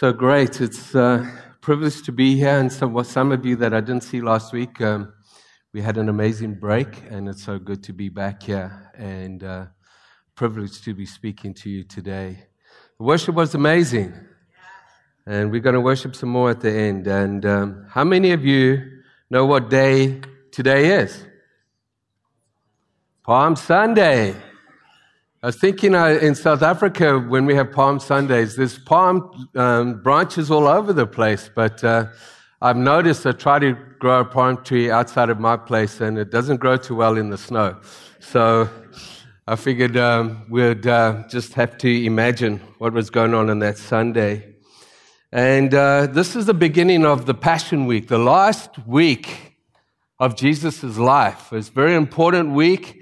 So great. It's a privilege to be here. And some, some of you that I didn't see last week, um, we had an amazing break, and it's so good to be back here and uh, privileged to be speaking to you today. The worship was amazing. And we're going to worship some more at the end. And um, how many of you know what day today is? Palm Sunday. I was thinking uh, in South Africa when we have Palm Sundays, there's palm um, branches all over the place, but uh, I've noticed I try to grow a palm tree outside of my place and it doesn't grow too well in the snow. So I figured um, we'd uh, just have to imagine what was going on on that Sunday. And uh, this is the beginning of the Passion Week, the last week of Jesus' life. It's a very important week.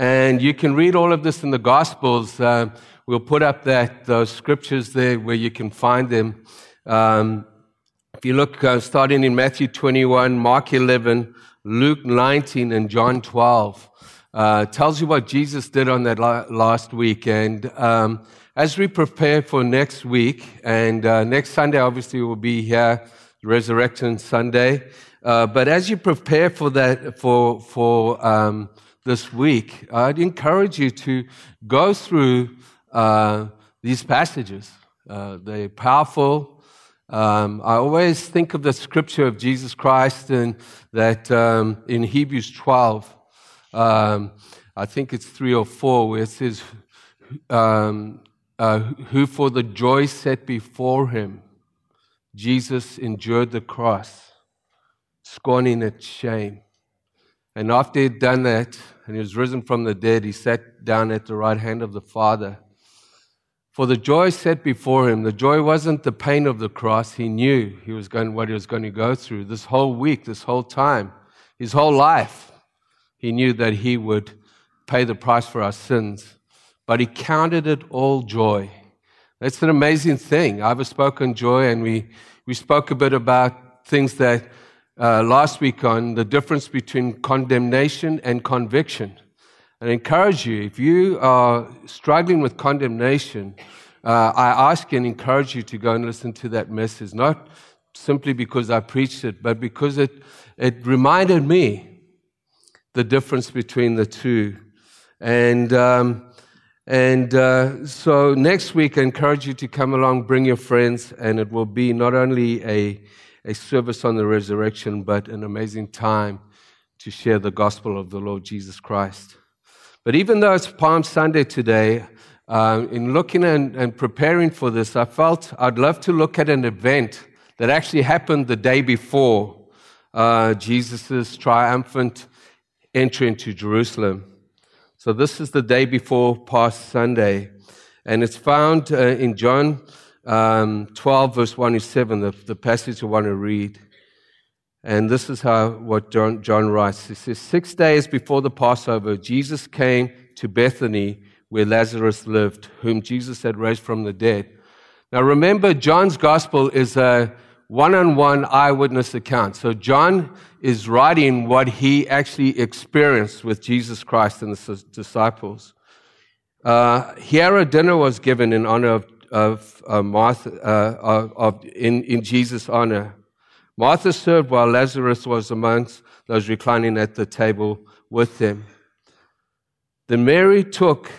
And you can read all of this in the Gospels. Uh, we'll put up that those scriptures there where you can find them. Um, if you look, uh, starting in Matthew 21, Mark 11, Luke 19, and John 12, uh, tells you what Jesus did on that la- last week. And um, as we prepare for next week, and uh, next Sunday, obviously, we'll be here, Resurrection Sunday. Uh, but as you prepare for that, for for um, this week, I'd encourage you to go through uh, these passages. Uh, they're powerful. Um, I always think of the scripture of Jesus Christ and that um, in Hebrews 12, um, I think it's three or four, where it says, um, uh, Who for the joy set before him, Jesus endured the cross, scorning its shame and after he'd done that, and he was risen from the dead, he sat down at the right hand of the Father. For the joy set before him, the joy wasn't the pain of the cross. He knew he was going, what he was going to go through this whole week, this whole time, his whole life. He knew that he would pay the price for our sins, but he counted it all joy. That's an amazing thing. I've spoken joy, and we, we spoke a bit about things that uh, last week on the difference between condemnation and conviction. And I encourage you, if you are struggling with condemnation, uh, I ask and encourage you to go and listen to that message, not simply because I preached it, but because it, it reminded me the difference between the two. And, um, and uh, so next week, I encourage you to come along, bring your friends, and it will be not only a a service on the resurrection, but an amazing time to share the gospel of the Lord Jesus Christ. But even though it's Palm Sunday today, uh, in looking and, and preparing for this, I felt I'd love to look at an event that actually happened the day before uh, Jesus' triumphant entry into Jerusalem. So this is the day before Past Sunday, and it's found uh, in John um, 12, verse 1 to 7, the, the passage I want to read. And this is how what John, John writes. He says, Six days before the Passover, Jesus came to Bethany where Lazarus lived, whom Jesus had raised from the dead. Now remember, John's gospel is a one on one eyewitness account. So John is writing what he actually experienced with Jesus Christ and the disciples. Uh, here a dinner was given in honor of of uh, Martha, uh, of, of, in, in Jesus' honor. Martha served while Lazarus was amongst those reclining at the table with them. Then Mary took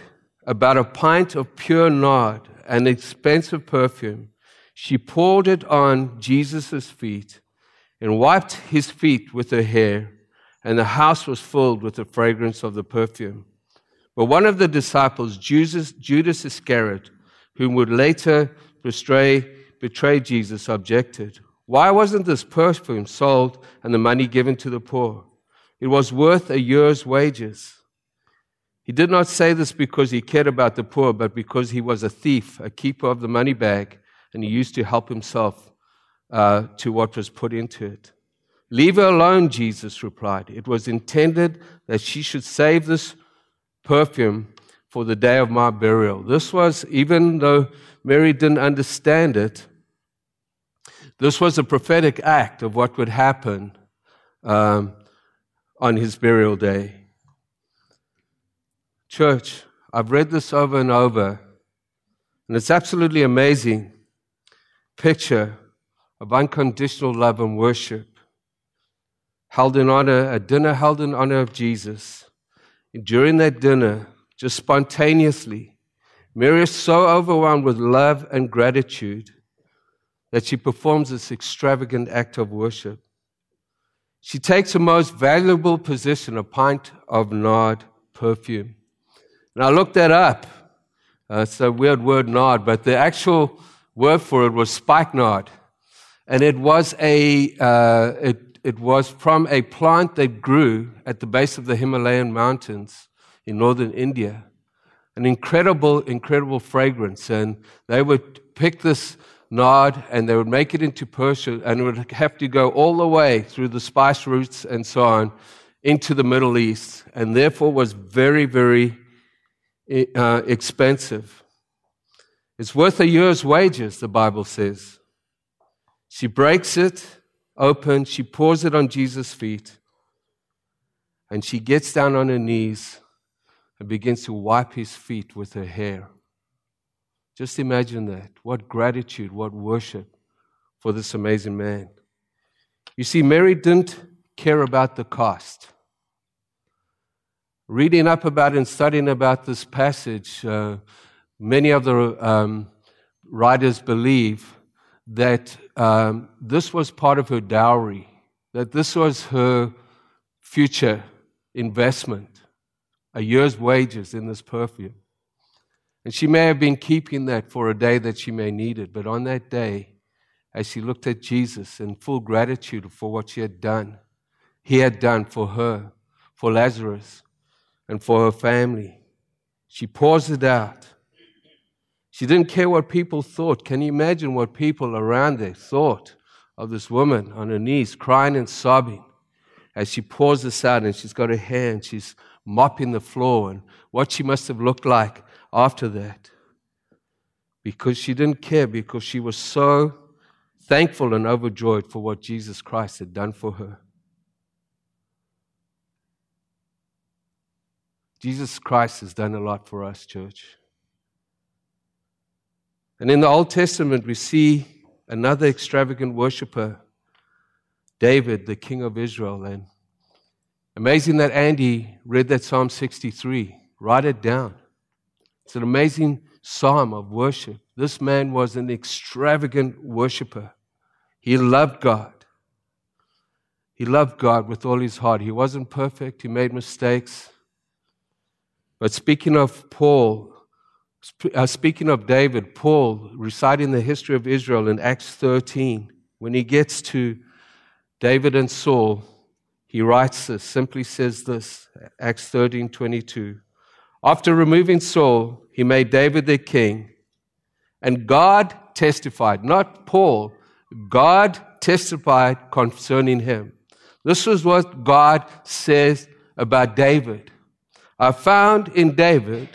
about a pint of pure nard, an expensive perfume. She poured it on Jesus' feet and wiped his feet with her hair, and the house was filled with the fragrance of the perfume. But one of the disciples, Judas, Judas Iscariot, whom would later betray, betray Jesus, objected. Why wasn't this perfume sold and the money given to the poor? It was worth a year's wages. He did not say this because he cared about the poor, but because he was a thief, a keeper of the money bag, and he used to help himself uh, to what was put into it. Leave her alone, Jesus replied. It was intended that she should save this perfume for the day of my burial. This was, even though Mary didn't understand it, this was a prophetic act of what would happen um, on his burial day. Church, I've read this over and over, and it's absolutely amazing. picture of unconditional love and worship held in honor, a dinner held in honor of Jesus. And during that dinner, just spontaneously, Mary is so overwhelmed with love and gratitude that she performs this extravagant act of worship. She takes a most valuable position, a pint of nard perfume. And I looked that up. Uh, it's a weird word, nard, but the actual word for it was spikenard. And it was, a, uh, it, it was from a plant that grew at the base of the Himalayan mountains in northern India. An incredible, incredible fragrance. And they would pick this nard and they would make it into perfume and it would have to go all the way through the spice routes and so on into the Middle East and therefore was very, very uh, expensive. It's worth a year's wages, the Bible says. She breaks it open, she pours it on Jesus' feet, and she gets down on her knees and begins to wipe his feet with her hair. Just imagine that. What gratitude, what worship for this amazing man. You see, Mary didn't care about the cost. Reading up about and studying about this passage, uh, many of the um, writers believe that um, this was part of her dowry, that this was her future investment, a year's wages in this perfume. And she may have been keeping that for a day that she may need it, but on that day, as she looked at Jesus in full gratitude for what she had done, he had done for her, for Lazarus, and for her family, she pours it out she didn't care what people thought. Can you imagine what people around there thought of this woman on her knees, crying and sobbing as she pours this out and she's got her hand, she's mopping the floor, and what she must have looked like after that. Because she didn't care, because she was so thankful and overjoyed for what Jesus Christ had done for her. Jesus Christ has done a lot for us, church. And in the Old Testament, we see another extravagant worshiper, David, the king of Israel. And amazing that Andy read that Psalm 63. Write it down. It's an amazing psalm of worship. This man was an extravagant worshiper. He loved God. He loved God with all his heart. He wasn't perfect, he made mistakes. But speaking of Paul, uh, speaking of David, Paul, reciting the history of Israel in Acts 13, when he gets to David and Saul, he writes this, simply says this, Acts 13 22. After removing Saul, he made David their king, and God testified, not Paul, God testified concerning him. This was what God says about David. I found in David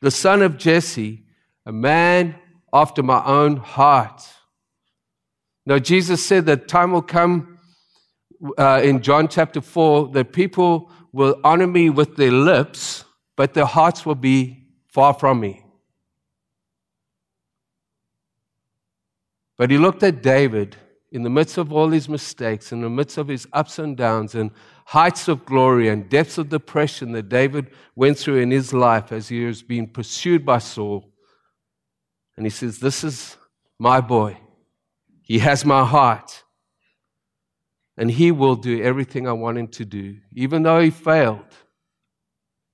the son of Jesse, a man after my own heart. Now, Jesus said that time will come uh, in John chapter 4 that people will honor me with their lips, but their hearts will be far from me. But he looked at David in the midst of all his mistakes, in the midst of his ups and downs, and heights of glory and depths of depression that David went through in his life as he was being pursued by Saul. And he says, This is my boy. He has my heart. And he will do everything I want him to do. Even though he failed,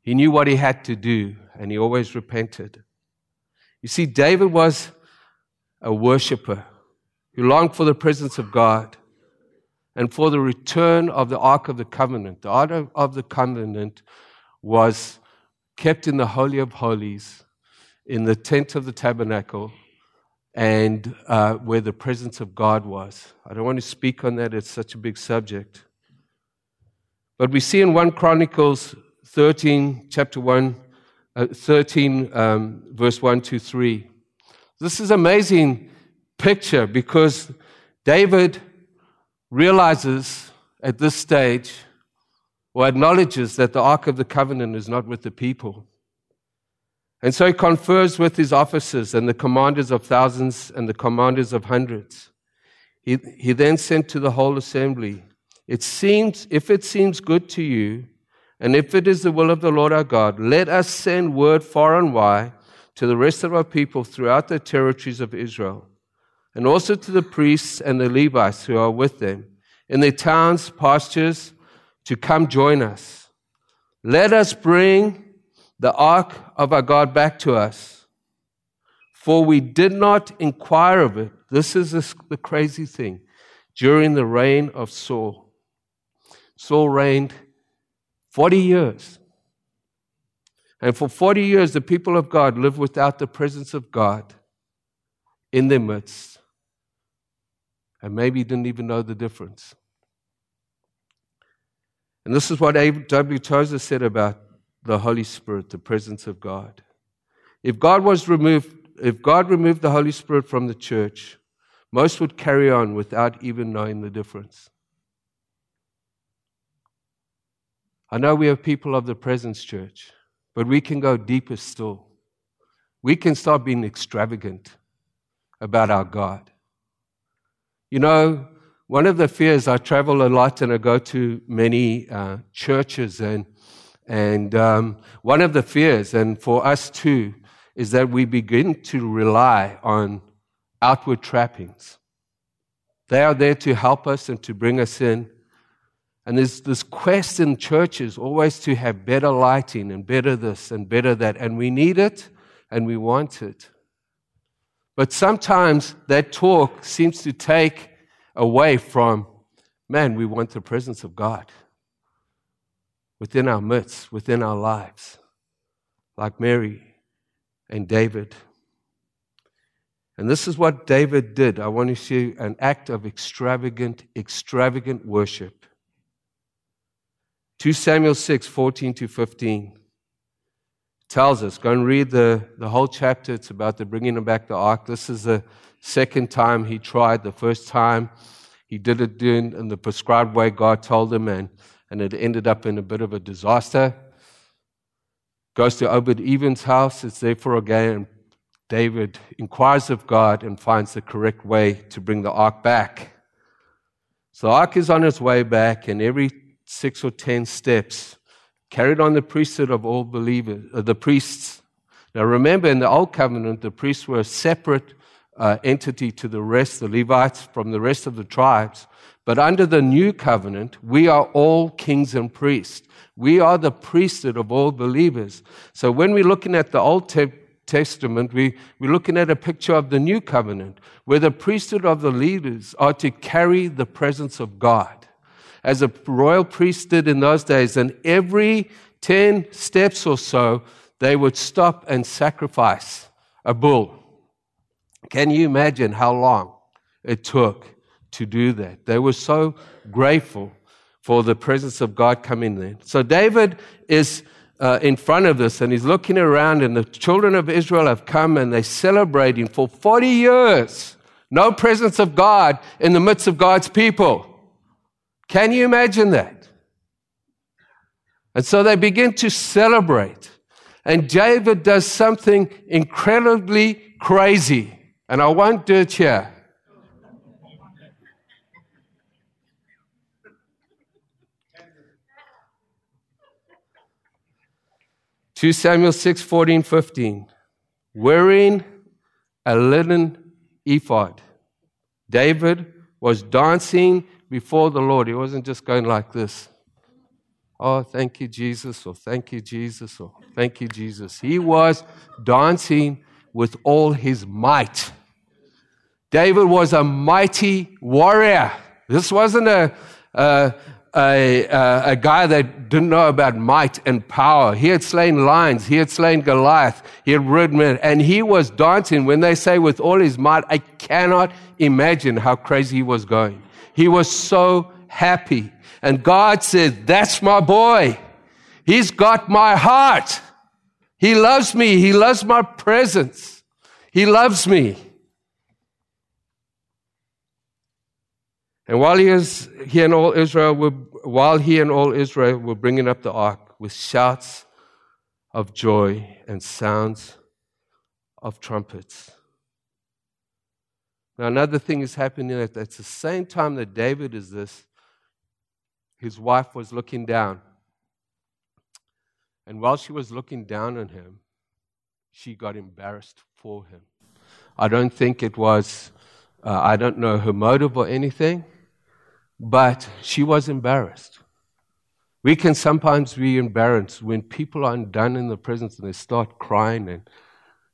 he knew what he had to do and he always repented. You see, David was a worshiper who longed for the presence of God and for the return of the Ark of the Covenant. The Ark of the Covenant was kept in the Holy of Holies, in the tent of the tabernacle, and uh, where the presence of God was. I don't want to speak on that, it's such a big subject. But we see in 1 Chronicles 13, chapter 1, uh, 13, um, verse 1 to 3. This is amazing picture because David realizes at this stage or acknowledges that the Ark of the Covenant is not with the people. And so he confers with his officers and the commanders of thousands and the commanders of hundreds. He, he then sent to the whole assembly, it seems, if it seems good to you, and if it is the will of the Lord our God, let us send word far and wide to the rest of our people throughout the territories of Israel, and also to the priests and the Levites who are with them, in their towns, pastures, to come join us. Let us bring the ark of our God back to us. For we did not inquire of it. This is the crazy thing. During the reign of Saul, Saul reigned 40 years. And for 40 years, the people of God lived without the presence of God in their midst. And maybe didn't even know the difference. And this is what W. Tozer said about the Holy Spirit, the presence of God. If God was removed, if God removed the Holy Spirit from the church, most would carry on without even knowing the difference. I know we have people of the presence church, but we can go deeper still. We can start being extravagant about our God. You know, one of the fears, I travel a lot and I go to many uh, churches, and, and um, one of the fears, and for us too, is that we begin to rely on outward trappings. They are there to help us and to bring us in. And there's this quest in churches always to have better lighting and better this and better that. And we need it and we want it. But sometimes that talk seems to take away from, man, we want the presence of God within our midst, within our lives, like Mary and David. And this is what David did. I want to see an act of extravagant, extravagant worship. 2 Samuel 6, 14 to 15 tells us, go and read the, the whole chapter. It's about the bringing him back the ark. This is the second time he tried. The first time he did it in the prescribed way God told him, and, and it ended up in a bit of a disaster. Goes to Obed Edom's house. It's there for a game. David inquires of God and finds the correct way to bring the ark back. So the ark is on its way back, and every six or ten steps, carried on the priesthood of all believers, uh, the priests. Now remember, in the Old Covenant, the priests were a separate uh, entity to the rest, the Levites from the rest of the tribes. But under the new covenant, we are all kings and priests. We are the priesthood of all believers. So when we're looking at the Old Te- Testament, we, we're looking at a picture of the new covenant, where the priesthood of the leaders are to carry the presence of God. As a royal priest did in those days, and every 10 steps or so, they would stop and sacrifice a bull can you imagine how long it took to do that? They were so grateful for the presence of God coming there. So David is uh, in front of this and he's looking around, and the children of Israel have come and they're celebrating for 40 years. No presence of God in the midst of God's people. Can you imagine that? And so they begin to celebrate. And David does something incredibly crazy. And I won't do it here. Two Samuel 6, 14, 15. Wearing a linen ephod. David was dancing before the Lord. He wasn't just going like this. Oh, thank you, Jesus, or thank you, Jesus, or thank you, Jesus. He was dancing with all his might. David was a mighty warrior. This wasn't a, a, a, a, guy that didn't know about might and power. He had slain lions. He had slain Goliath. He had ridden men. And he was dancing. When they say with all his might, I cannot imagine how crazy he was going. He was so happy. And God said, that's my boy. He's got my heart. He loves me. He loves my presence. He loves me. And while he, is, he and all Israel were, while he and all Israel were bringing up the ark with shouts of joy and sounds of trumpets. Now, another thing is happening at, at the same time that David is this, his wife was looking down. And while she was looking down on him, she got embarrassed for him. I don't think it was, uh, I don't know her motive or anything, but she was embarrassed. We can sometimes be embarrassed when people are undone in the presence and they start crying and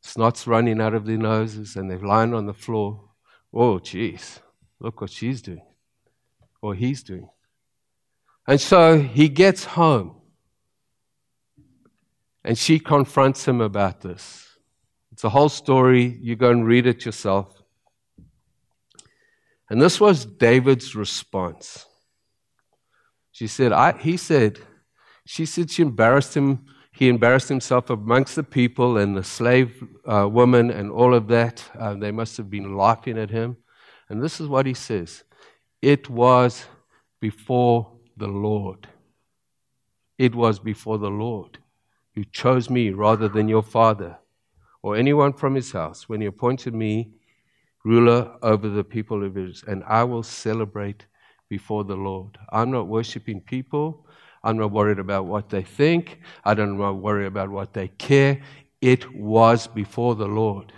snot's running out of their noses and they're lying on the floor. Oh, jeez, look what she's doing or he's doing. And so he gets home and she confronts him about this. It's a whole story. You go and read it yourself. And this was David's response. She said, he said, she said she embarrassed him. He embarrassed himself amongst the people and the slave uh, woman and all of that. Uh, they must have been laughing at him. And this is what he says It was before the Lord. It was before the Lord who chose me rather than your father or anyone from his house when he appointed me ruler over the people of Israel. And I will celebrate before the Lord. I'm not worshiping people. I'm not worried about what they think. I don't worry about what they care. It was before the Lord.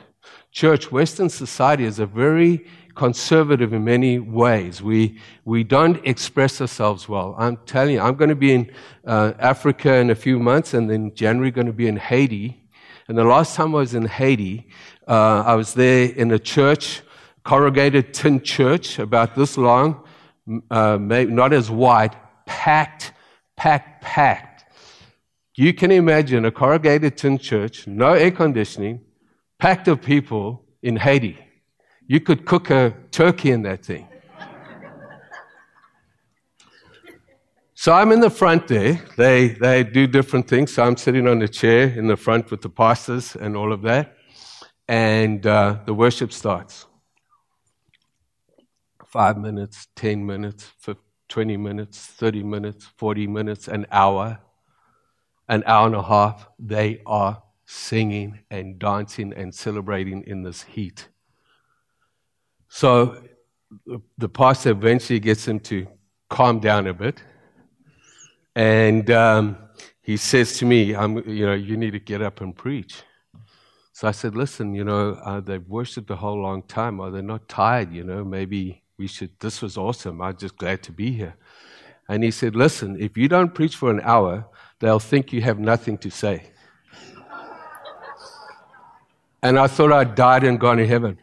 Church, Western society is a very conservative in many ways. We, we don't express ourselves well. I'm telling you, I'm going to be in uh, Africa in a few months, and then January going to be in Haiti. And the last time I was in Haiti, uh, I was there in a church, corrugated tin church, about this long, uh, not as wide, packed, packed, packed. You can imagine a corrugated tin church, no air conditioning, packed of people in Haiti. You could cook a turkey in that thing. So I'm in the front there. They, they do different things. So I'm sitting on a chair in the front with the pastors and all of that. And uh, the worship starts five minutes, 10 minutes, 20 minutes, 30 minutes, 40 minutes, an hour, an hour and a half. They are singing and dancing and celebrating in this heat. So the pastor eventually gets him to calm down a bit. And um, he says to me, you know, you need to get up and preach. So I said, listen, you know, uh, they've worshipped a whole long time. Are they not tired? You know, maybe we should, this was awesome. I'm just glad to be here. And he said, Listen, if you don't preach for an hour, they'll think you have nothing to say. and I thought I'd died and gone to heaven.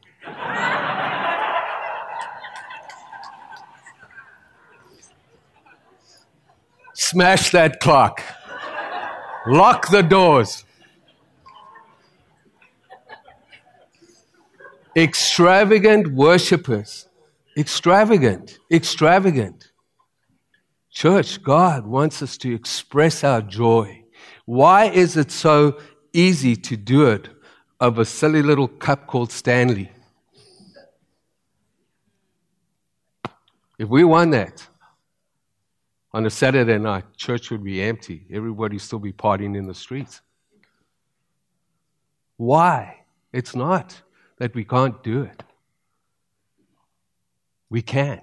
Smash that clock. Lock the doors. Extravagant worshippers Extravagant, extravagant. Church, God wants us to express our joy. Why is it so easy to do it of a silly little cup called Stanley? If we won that on a Saturday night, church would be empty. Everybody still be partying in the streets. Why? It's not that we can't do it. We can.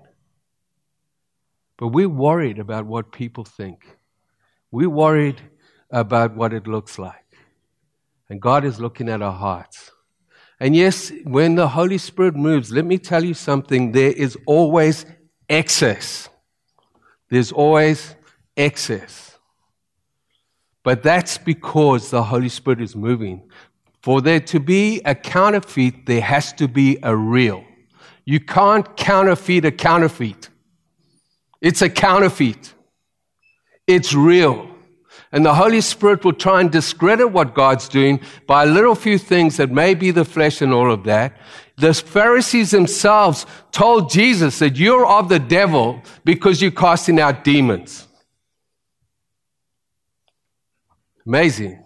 But we're worried about what people think. We're worried about what it looks like. And God is looking at our hearts. And yes, when the Holy Spirit moves, let me tell you something, there is always excess. There's always excess. But that's because the Holy Spirit is moving. For there to be a counterfeit, there has to be a real. You can't counterfeit a counterfeit. It's a counterfeit. It's real. And the Holy Spirit will try and discredit what God's doing by a little few things that may be the flesh and all of that. The Pharisees themselves told Jesus that you're of the devil because you're casting out demons. Amazing.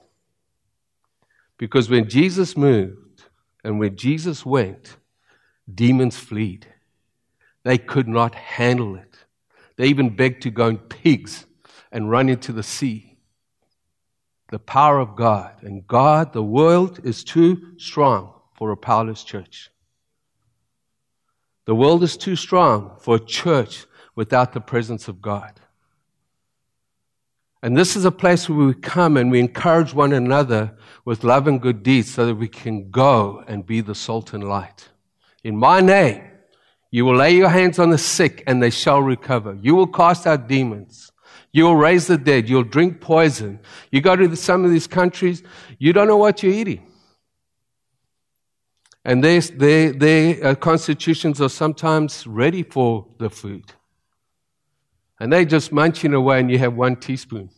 Because when Jesus moved and when Jesus went, demons fled. They could not handle it. They even begged to go in pigs and run into the sea. the power of God. And God, the world is too strong for a powerless church. The world is too strong for a church without the presence of God. And this is a place where we come and we encourage one another with love and good deeds so that we can go and be the salt and light. In my name, you will lay your hands on the sick and they shall recover. You will cast out demons. You will raise the dead. You'll drink poison. You go to some of these countries, you don't know what you're eating. And their, their, their constitutions are sometimes ready for the food. And they're just munching away, and you have one teaspoon.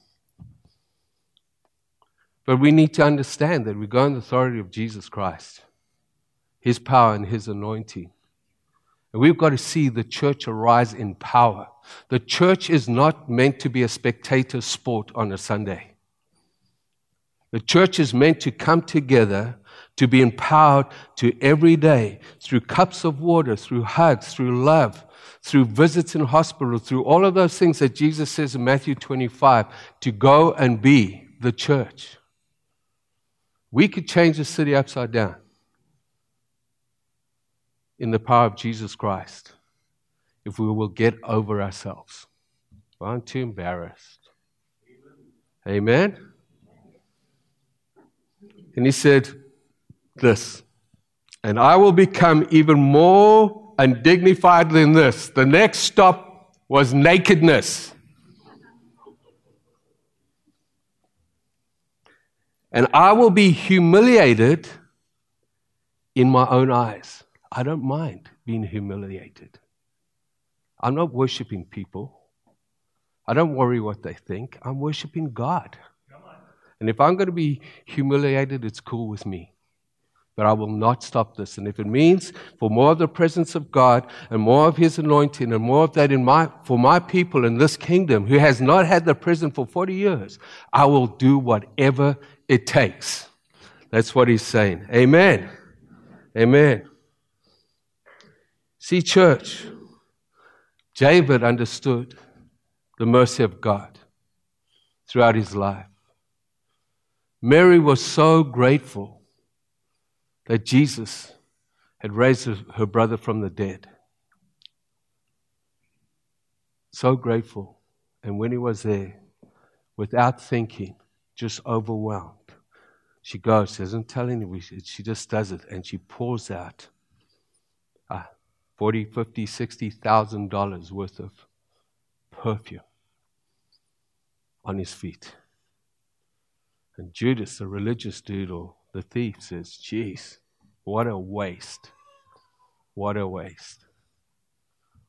But we need to understand that we go in the authority of Jesus Christ, His power and His anointing. And we've got to see the church arise in power. The church is not meant to be a spectator sport on a Sunday. The church is meant to come together to be empowered to every day through cups of water, through hugs, through love, through visits in hospital, through all of those things that Jesus says in Matthew 25, to go and be the church. We could change the city upside down in the power of Jesus Christ if we will get over ourselves. Aren't too embarrassed. Amen? And he said this, and I will become even more undignified than this. The next stop was nakedness. And I will be humiliated in my own eyes. I don't mind being humiliated. I'm not worshiping people. I don't worry what they think. I'm worshiping God. And if I'm going to be humiliated, it's cool with me. But I will not stop this. And if it means for more of the presence of God and more of His anointing and more of that in my, for my people in this kingdom who has not had the presence for 40 years, I will do whatever it takes. That's what He's saying. Amen. Amen. See, church, David understood the mercy of God throughout his life. Mary was so grateful that Jesus had raised her brother from the dead. So grateful. And when he was there, without thinking, just overwhelmed, she goes, she doesn't tell anyone, she just does it, and she pours out uh, forty, fifty, sixty thousand dollars worth of perfume on his feet. And Judas, the religious dude or the thief, says, Jeez, what a waste. What a waste.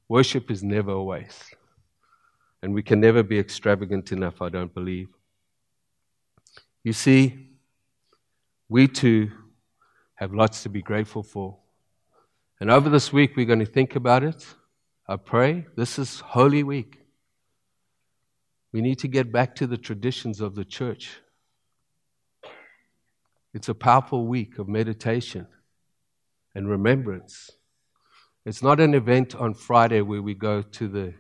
Worship is never a waste. And we can never be extravagant enough, I don't believe. You see, we too have lots to be grateful for. And over this week, we're going to think about it. I pray. This is Holy Week. We need to get back to the traditions of the church. It's a powerful week of meditation and remembrance. It's not an event on Friday where we go to the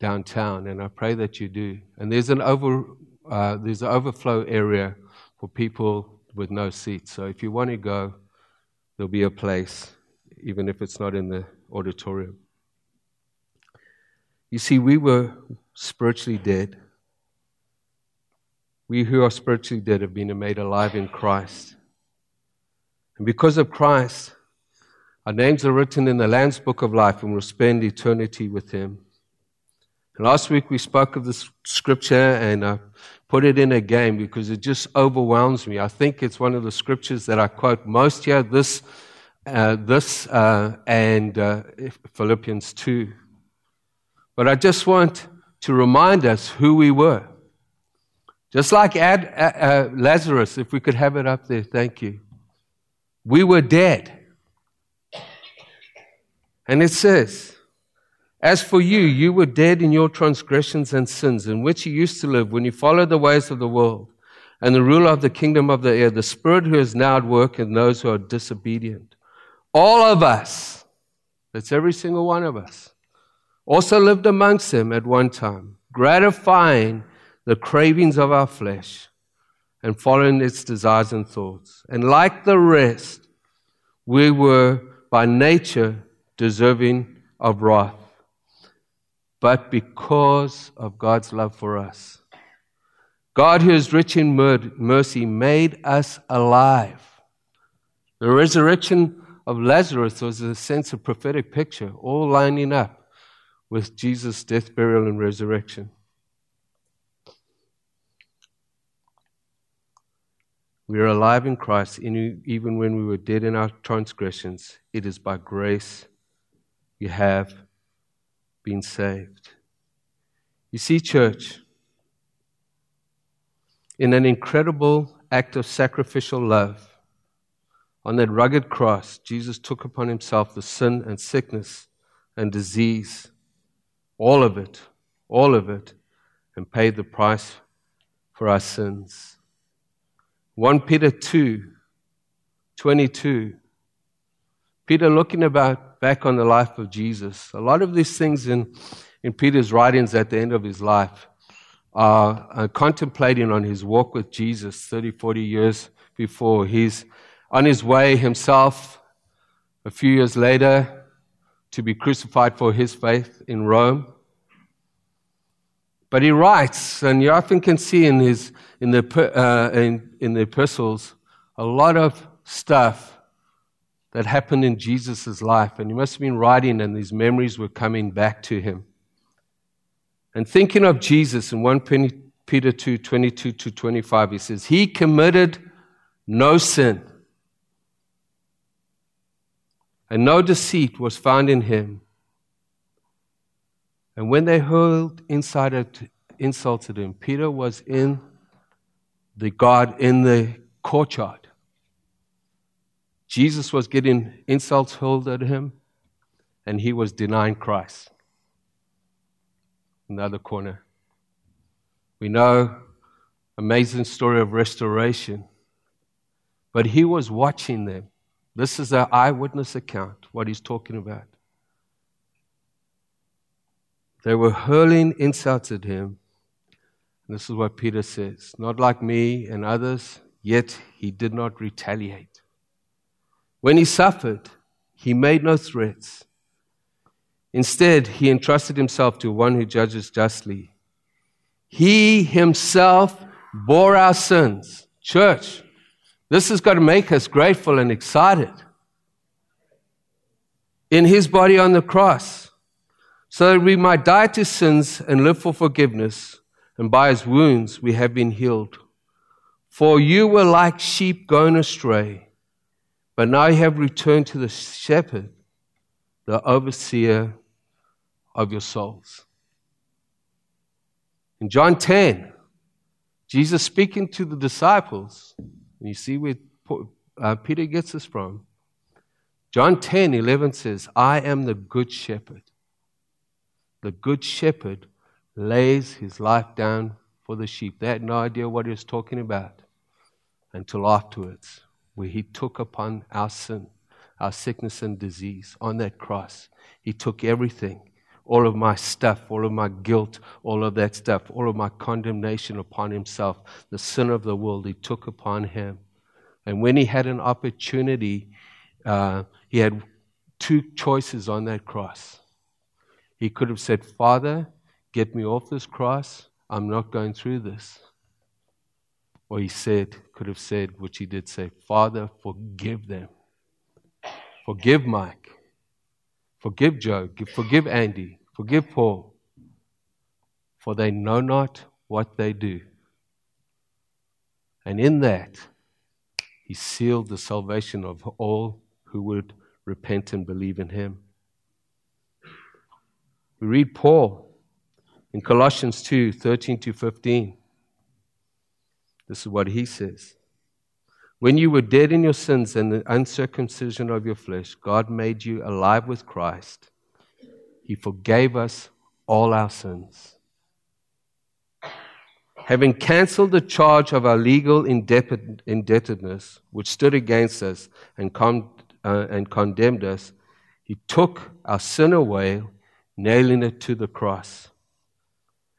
downtown, and I pray that you do. And there's an over, uh, there's an overflow area for people with no seats. So if you want to go, there'll be a place, even if it's not in the auditorium. You see, we were spiritually dead. We who are spiritually dead have been made alive in Christ. And because of Christ, our names are written in the Lamb's Book of Life and we'll spend eternity with Him. And last week we spoke of this scripture and I put it in again because it just overwhelms me. I think it's one of the scriptures that I quote most here. This, uh, this uh, and uh, Philippians 2. But I just want to remind us who we were. Just like Ad, uh, Lazarus, if we could have it up there, thank you. We were dead. And it says, as for you, you were dead in your transgressions and sins, in which you used to live when you followed the ways of the world and the ruler of the kingdom of the air, the spirit who is now at work in those who are disobedient. All of us, that's every single one of us, also lived amongst them at one time, gratifying the cravings of our flesh, and following its desires and thoughts. And like the rest, we were by nature deserving of wrath. But because of God's love for us, God, who is rich in mercy, made us alive. The resurrection of Lazarus was a sense of prophetic picture, all lining up with Jesus' death, burial, and resurrection. We are alive in Christ, even when we were dead in our transgressions. It is by grace you have been saved. You see, church, in an incredible act of sacrificial love, on that rugged cross, Jesus took upon himself the sin and sickness and disease, all of it, all of it, and paid the price for our sins. 1 Peter 2 22. Peter looking about back on the life of Jesus. A lot of these things in, in Peter's writings at the end of his life are, are contemplating on his walk with Jesus 30, 40 years before. He's on his way himself a few years later to be crucified for his faith in Rome. But he writes, and you often can see in, his, in, the, uh, in, in the epistles a lot of stuff that happened in Jesus' life. And he must have been writing, and these memories were coming back to him. And thinking of Jesus in 1 Peter 2 22 to 25, he says, He committed no sin, and no deceit was found in him. And when they hurled insults at him, Peter was in the guard in the courtyard. Jesus was getting insults hurled at him, and he was denying Christ. Another corner. We know amazing story of restoration, but he was watching them. This is an eyewitness account, what he's talking about. They were hurling insults at him. This is what Peter says Not like me and others, yet he did not retaliate. When he suffered, he made no threats. Instead, he entrusted himself to one who judges justly. He himself bore our sins. Church, this has got to make us grateful and excited. In his body on the cross so that we might die to sins and live for forgiveness, and by his wounds we have been healed. For you were like sheep going astray, but now you have returned to the shepherd, the overseer of your souls. In John 10, Jesus speaking to the disciples, and you see where uh, Peter gets this from. John 10 11 says, I am the good shepherd. The good shepherd lays his life down for the sheep. They had no idea what he was talking about until afterwards, where he took upon our sin, our sickness and disease on that cross. He took everything, all of my stuff, all of my guilt, all of that stuff, all of my condemnation upon himself. The sin of the world, he took upon him. And when he had an opportunity, uh, he had two choices on that cross. He could have said, Father, get me off this cross. I'm not going through this. Or he said, could have said, which he did say, Father, forgive them. Forgive Mike. Forgive Joe. Forgive Andy. Forgive Paul. For they know not what they do. And in that, he sealed the salvation of all who would repent and believe in him. We read Paul in Colossians 2 13 to 15. This is what he says. When you were dead in your sins and the uncircumcision of your flesh, God made you alive with Christ. He forgave us all our sins. Having cancelled the charge of our legal indebtedness, which stood against us and, con- uh, and condemned us, He took our sin away nailing it to the cross.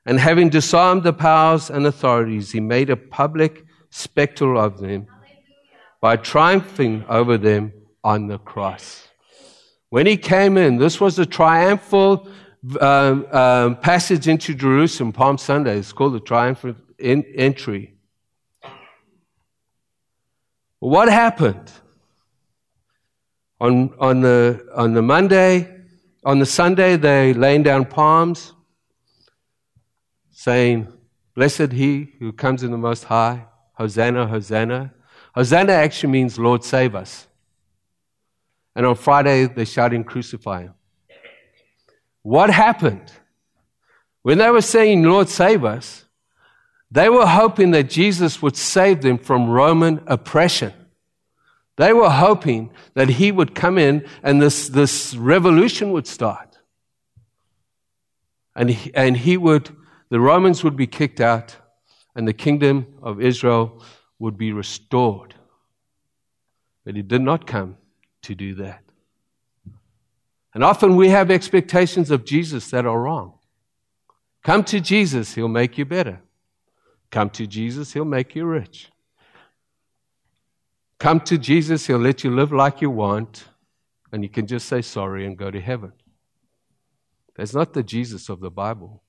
And having disarmed the powers and authorities, he made a public spectacle of them by triumphing over them on the cross. When he came in, this was a triumphal um, um, passage into Jerusalem, Palm Sunday. It's called the triumphant in- entry. What happened? On, on, the, on the Monday, on the Sunday, they laying down palms, saying, Blessed he who comes in the Most High, Hosanna, Hosanna. Hosanna actually means Lord save us. And on Friday, they're shouting, Crucify him. What happened? When they were saying, Lord save us, they were hoping that Jesus would save them from Roman oppression. They were hoping that he would come in and this, this revolution would start. And he, and he would, the Romans would be kicked out and the kingdom of Israel would be restored. But he did not come to do that. And often we have expectations of Jesus that are wrong. Come to Jesus, he'll make you better. Come to Jesus, He'll make you rich. Come to Jesus, He'll let you live like you want, and you can just say sorry and go to heaven. That's not the Jesus of the Bible.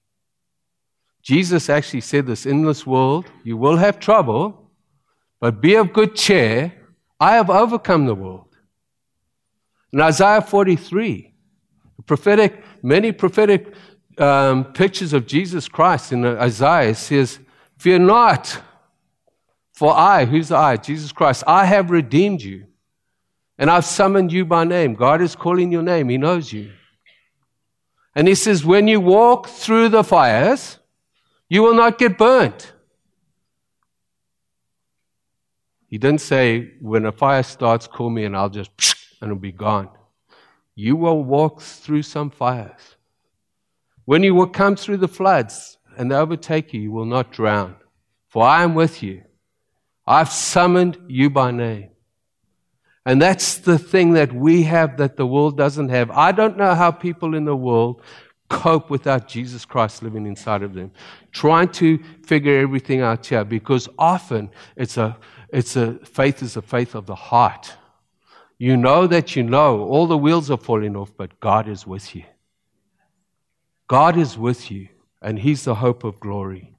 Jesus actually said this in this world, you will have trouble, but be of good cheer. I have overcome the world. In Isaiah 43, prophetic, many prophetic um, pictures of Jesus Christ in Isaiah says, Fear not, for I, who's the I? Jesus Christ, I have redeemed you, and I've summoned you by name. God is calling your name, He knows you. And He says, When you walk through the fires, you will not get burnt. He didn't say, When a fire starts, call me and I'll just, and it'll be gone. You will walk through some fires. When you will come through the floods, and they overtake you, you will not drown. For I am with you. I've summoned you by name. And that's the thing that we have that the world doesn't have. I don't know how people in the world cope without Jesus Christ living inside of them, trying to figure everything out here, because often it's a, it's a faith is a faith of the heart. You know that you know all the wheels are falling off, but God is with you. God is with you and He's the hope of glory.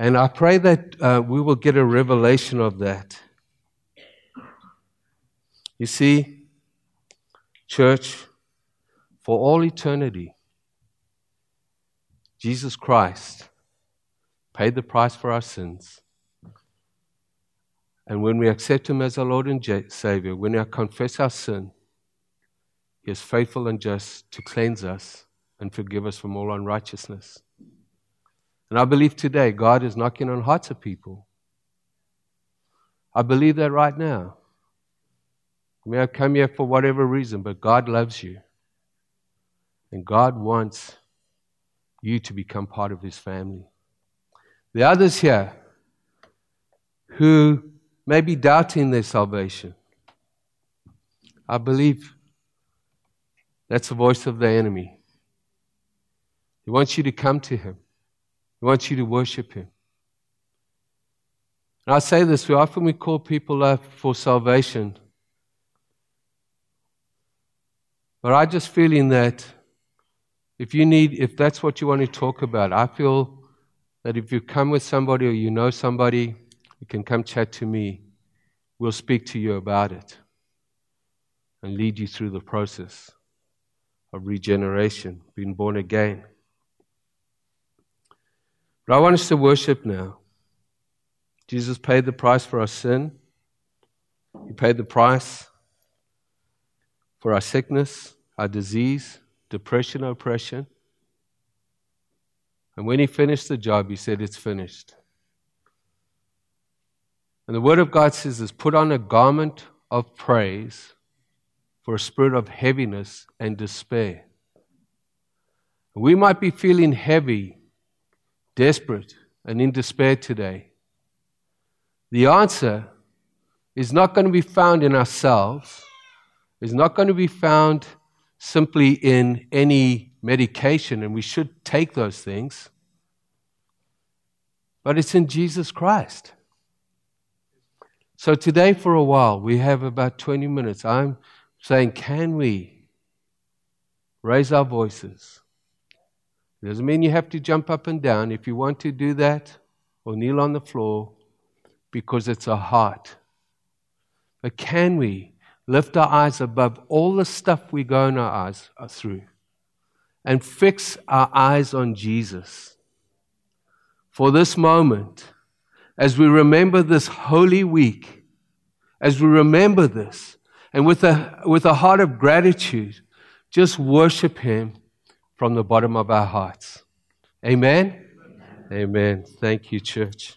And I pray that uh, we will get a revelation of that. You see, church, for all eternity, Jesus Christ paid the price for our sins. And when we accept Him as our Lord and Savior, when we confess our sin, He is faithful and just to cleanse us and forgive us from all unrighteousness. And I believe today God is knocking on hearts of people. I believe that right now. You may have come here for whatever reason, but God loves you. And God wants you to become part of His family. The others here who may be doubting their salvation, I believe that's the voice of the enemy. He wants you to come to Him, He wants you to worship Him. And I say this, we often we call people up for salvation. But I just feel in that if you need, if that's what you want to talk about, I feel that if you come with somebody or you know somebody, you can come chat to me. We'll speak to you about it and lead you through the process of regeneration, being born again. But I want us to worship now. Jesus paid the price for our sin. He paid the price for our sickness, our disease, depression, oppression. And when he finished the job, he said, It's finished. And the Word of God says this put on a garment of praise for a spirit of heaviness and despair. We might be feeling heavy desperate and in despair today, the answer is not going to be found in ourselves, it's not going to be found simply in any medication, and we should take those things. but it's in Jesus Christ. So today, for a while, we have about 20 minutes. I'm saying, can we raise our voices? It doesn't mean you have to jump up and down. If you want to do that, or kneel on the floor, because it's a heart. But can we lift our eyes above all the stuff we go in our eyes uh, through and fix our eyes on Jesus for this moment as we remember this holy week, as we remember this, and with a, with a heart of gratitude, just worship Him from the bottom of our hearts. Amen? Amen. Amen. Thank you, church.